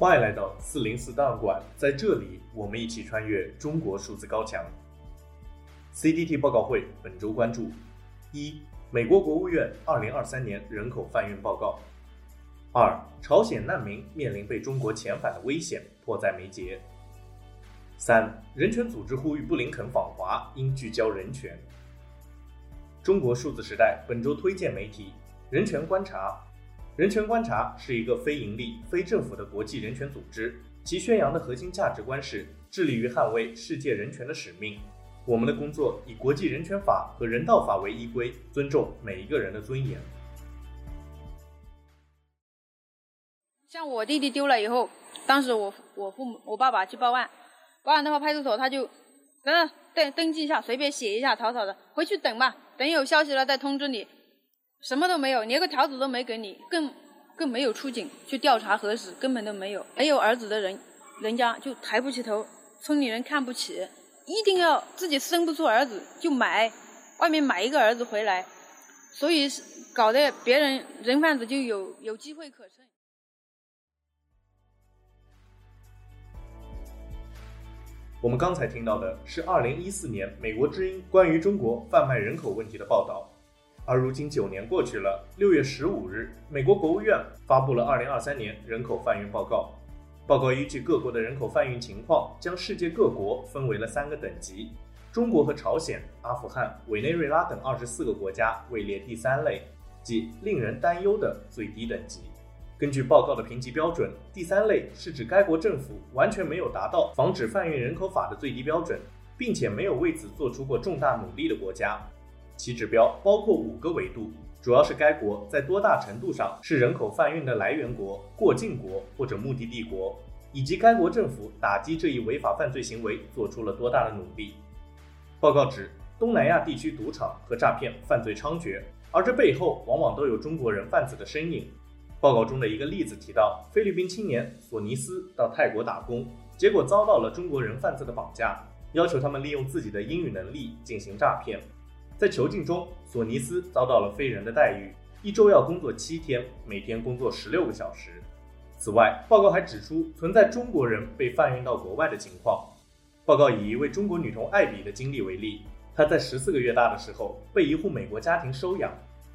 欢迎来到四零四档案馆，在这里，我们一起穿越中国数字高墙。CDT 报告会本周关注：一、美国国务院二零二三年人口贩运报告；二、朝鲜难民面临被中国遣返的危险，迫在眉睫；三、人权组织呼吁布林肯访华，应聚焦人权。中国数字时代本周推荐媒体：人权观察。人权观察是一个非盈利、非政府的国际人权组织，其宣扬的核心价值观是致力于捍卫世界人权的使命。我们的工作以国际人权法和人道法为依规，尊重每一个人的尊严。像我弟弟丢了以后，当时我我父母我爸爸去报案，报案的话派出所他就，等等登登记一下，随便写一下草草的，回去等吧，等有消息了再通知你。什么都没有，连个条子都没给你，更更没有出警去调查核实，根本都没有。没有儿子的人，人家就抬不起头，村里人看不起，一定要自己生不出儿子就买，外面买一个儿子回来，所以搞得别人人贩子就有有机会可乘。我们刚才听到的是二零一四年美国之音关于中国贩卖人口问题的报道。而如今九年过去了，六月十五日，美国国务院发布了二零二三年人口贩运报告。报告依据各国的人口贩运情况，将世界各国分为了三个等级，中国和朝鲜、阿富汗、委内瑞拉等二十四个国家位列第三类，即令人担忧的最低等级。根据报告的评级标准，第三类是指该国政府完全没有达到防止贩运人口法的最低标准，并且没有为此做出过重大努力的国家。其指标包括五个维度，主要是该国在多大程度上是人口贩运的来源国、过境国或者目的地国，以及该国政府打击这一违法犯罪行为做出了多大的努力。报告指，东南亚地区赌场和诈骗犯罪猖獗，而这背后往往都有中国人贩子的身影。报告中的一个例子提到，菲律宾青年索尼斯到泰国打工，结果遭到了中国人贩子的绑架，要求他们利用自己的英语能力进行诈骗。在囚禁中，索尼斯遭到了非人的待遇，一周要工作七天，每天工作十六个小时。此外，报告还指出存在中国人被贩运到国外的情况。报告以一位中国女童艾比的经历为例，她在十四个月大的时候被一户美国家庭收养，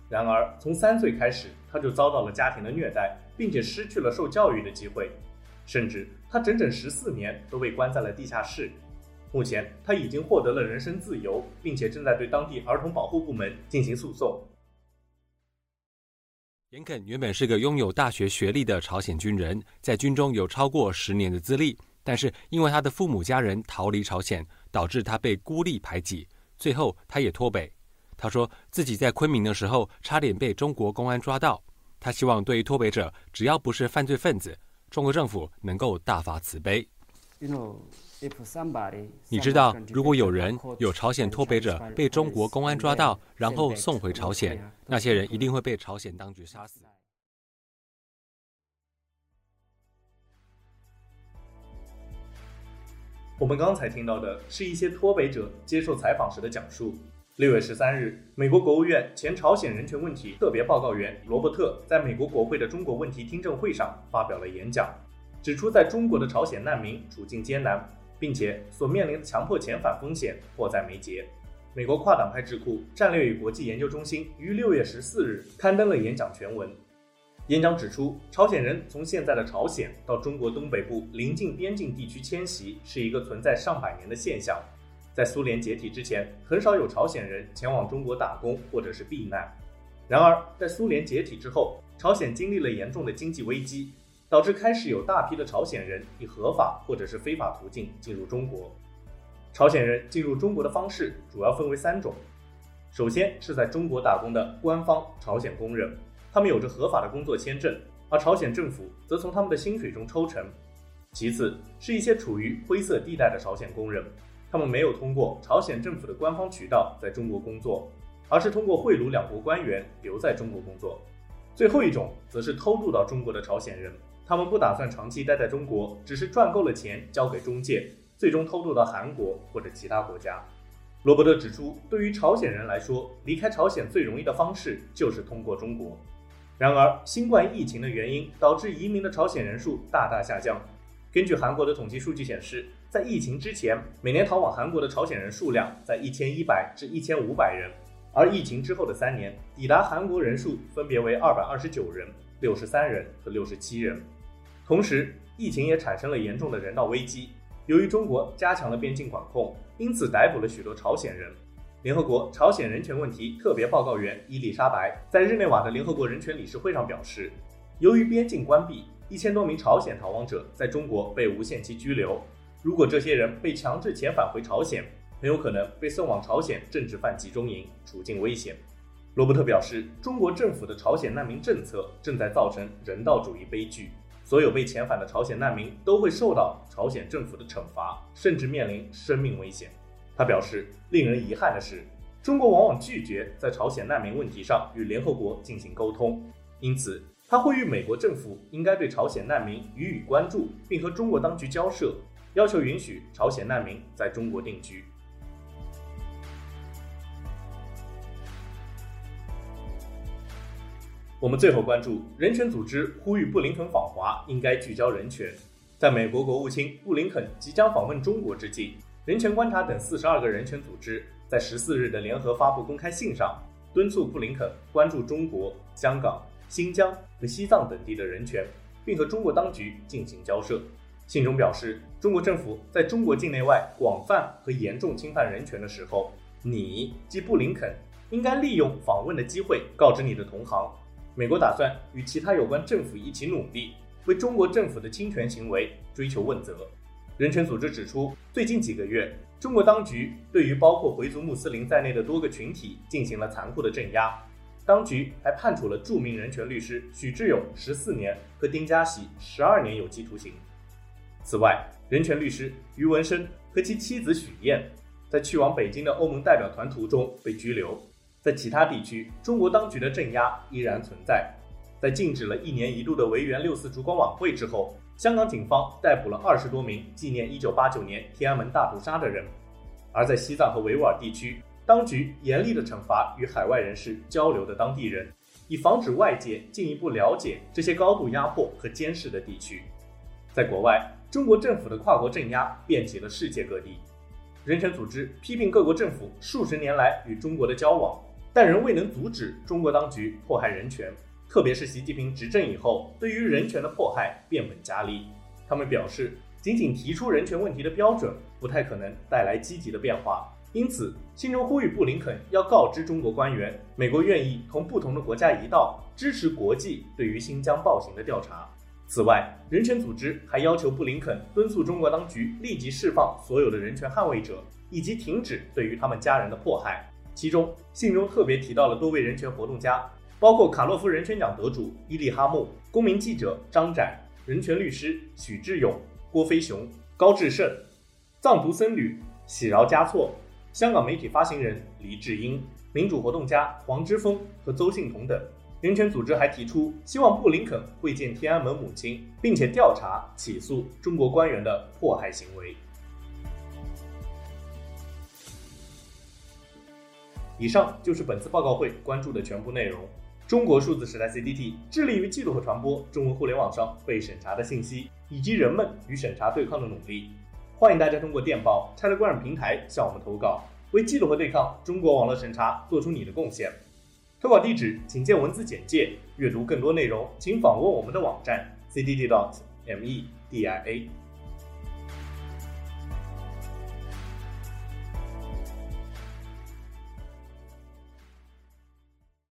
然而从三岁开始，她就遭到了家庭的虐待，并且失去了受教育的机会，甚至她整整十四年都被关在了地下室。目前，他已经获得了人身自由，并且正在对当地儿童保护部门进行诉讼。严肯原本是个拥有大学学历的朝鲜军人，在军中有超过十年的资历，但是因为他的父母家人逃离朝鲜，导致他被孤立排挤，最后他也脱北。他说自己在昆明的时候差点被中国公安抓到。他希望对于脱北者，只要不是犯罪分子，中国政府能够大发慈悲。You know. 你知道，如果有人有朝鲜脱北者被中国公安抓到，然后送回朝鲜，那些人一定会被朝鲜当局杀死。我们刚才听到的是一些脱北者接受采访时的讲述。六月十三日，美国国务院前朝鲜人权问题特别报告员罗伯特在美国国会的中国问题听证会上发表了演讲，指出在中国的朝鲜难民处境艰难。并且所面临的强迫遣返风险迫在眉睫。美国跨党派智库战略与国际研究中心于六月十四日刊登了演讲全文。演讲指出，朝鲜人从现在的朝鲜到中国东北部临近边境地区迁徙是一个存在上百年的现象。在苏联解体之前，很少有朝鲜人前往中国打工或者是避难。然而，在苏联解体之后，朝鲜经历了严重的经济危机。导致开始有大批的朝鲜人以合法或者是非法途径进入中国。朝鲜人进入中国的方式主要分为三种：首先是在中国打工的官方朝鲜工人，他们有着合法的工作签证，而朝鲜政府则从他们的薪水中抽成；其次是一些处于灰色地带的朝鲜工人，他们没有通过朝鲜政府的官方渠道在中国工作，而是通过贿赂两国官员留在中国工作；最后一种则是偷渡到中国的朝鲜人。他们不打算长期待在中国，只是赚够了钱交给中介，最终偷渡到韩国或者其他国家。罗伯特指出，对于朝鲜人来说，离开朝鲜最容易的方式就是通过中国。然而，新冠疫情的原因导致移民的朝鲜人数大大下降。根据韩国的统计数据显示，在疫情之前，每年逃往韩国的朝鲜人数量在一千一百至一千五百人，而疫情之后的三年，抵达韩国人数分别为二百二十九人、六十三人和六十七人。同时，疫情也产生了严重的人道危机。由于中国加强了边境管控，因此逮捕了许多朝鲜人。联合国朝鲜人权问题特别报告员伊丽莎白在日内瓦的联合国人权理事会上表示，由于边境关闭，一千多名朝鲜逃亡者在中国被无限期拘留。如果这些人被强制遣返回朝鲜，很有可能被送往朝鲜政治犯集中营，处境危险。罗伯特表示，中国政府的朝鲜难民政策正在造成人道主义悲剧，所有被遣返的朝鲜难民都会受到朝鲜政府的惩罚，甚至面临生命危险。他表示，令人遗憾的是，中国往往拒绝在朝鲜难民问题上与联合国进行沟通。因此，他呼吁美国政府应该对朝鲜难民予以关注，并和中国当局交涉，要求允许朝鲜难民在中国定居。我们最后关注人权组织呼吁布林肯访华应该聚焦人权。在美国国务卿布林肯即将访问中国之际。人权观察等四十二个人权组织在十四日的联合发布公开信上，敦促布林肯关注中国、香港、新疆和西藏等地的人权，并和中国当局进行交涉。信中表示，中国政府在中国境内外广泛和严重侵犯人权的时候，你即布林肯应该利用访问的机会告知你的同行，美国打算与其他有关政府一起努力，为中国政府的侵权行为追求问责。人权组织指出，最近几个月，中国当局对于包括回族穆斯林在内的多个群体进行了残酷的镇压。当局还判处了著名人权律师许志永十四年和丁家喜十二年有期徒刑。此外，人权律师余文生和其妻子许燕在去往北京的欧盟代表团途中被拘留。在其他地区，中国当局的镇压依然存在。在禁止了一年一度的维园六四烛光晚会之后，香港警方逮捕了二十多名纪念一九八九年天安门大屠杀的人，而在西藏和维吾尔地区，当局严厉地惩罚与海外人士交流的当地人，以防止外界进一步了解这些高度压迫和监视的地区。在国外，中国政府的跨国镇压遍及了世界各地，人权组织批评各国政府数十年来与中国的交往，但仍未能阻止中国当局迫害人权。特别是习近平执政以后，对于人权的迫害变本加厉。他们表示，仅仅提出人权问题的标准不太可能带来积极的变化。因此，信中呼吁布林肯要告知中国官员，美国愿意同不同的国家一道支持国际对于新疆暴行的调查。此外，人权组织还要求布林肯敦促中国当局立即释放所有的人权捍卫者，以及停止对于他们家人的迫害。其中，信中特别提到了多位人权活动家。包括卡洛夫人权奖得主伊利哈木、公民记者张展、人权律师许志勇、郭飞雄、高志胜、藏独僧侣喜饶加措、香港媒体发行人黎智英、民主活动家黄之锋和邹幸彤等。人权组织还提出，希望布林肯会见天安门母亲，并且调查起诉中国官员的迫害行为。以上就是本次报告会关注的全部内容。中国数字时代 CDT 致力于记录和传播中文互联网上被审查的信息，以及人们与审查对抗的努力。欢迎大家通过电报、Telegram 平台向我们投稿，为记录和对抗中国网络审查做出你的贡献。投稿地址请见文字简介。阅读更多内容，请访问我们的网站 CDDT.ME.DI.A。